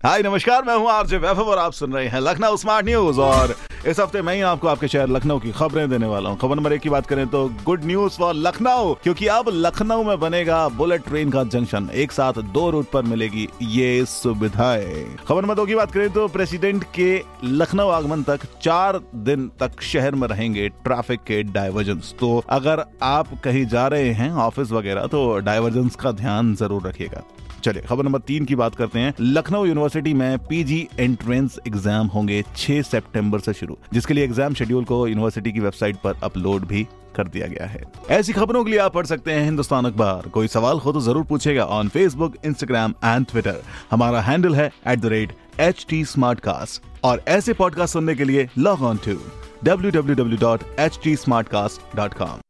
हाय, नमस्कार, मैं हूँ आरजे वैभव और आप सुन रहे हैं लखनऊ स्मार्ट न्यूज़ और इस हफ़्ते मैं ही आपको आपके शहर लखनऊ की खबरें देने वाला हूँ। खबर नंबर एक की बात करें तो गुड न्यूज़ फॉर लखनऊ, क्योंकि अब लखनऊ में बनेगा बुलेट ट्रेन का जंक्शन एक साथ दो रूट पर मिलेगी ये सुविधाएँ। खबर नंबर दो की बात करें तो प्रेसिडेंट के लखनऊ आगमन तक चार दिन तक शहर में रहेंगे ट्रैफ़िक के डाइवर्जन तो अगर आप कहीं जा रहे हैं ऑफ़िस वगैरह तो डाइवर्जन का ध्यान ज़रूर रखिएगा। चलिए, खबर नंबर तीन की बात करते हैं। लखनऊ यूनिवर्सिटी में पीजी एंट्रेंस एग्ज़ाम होंगे 6 सितंबर से शुरू, जिसके लिए एग्ज़ाम शेड्यूल को यूनिवर्सिटी की वेबसाइट पर अपलोड भी कर दिया गया है। ऐसी खबरों के लिए आप पढ़ सकते हैं हिंदुस्तान अखबार। कोई सवाल हो तो ज़रूर पूछेगा on Facebook Instagram and Twitter हमारा हैंडल है एट एच टी और ऐसे पॉडकास्ट सुनने के लिए लॉग ऑन टू www.htsmartcast.com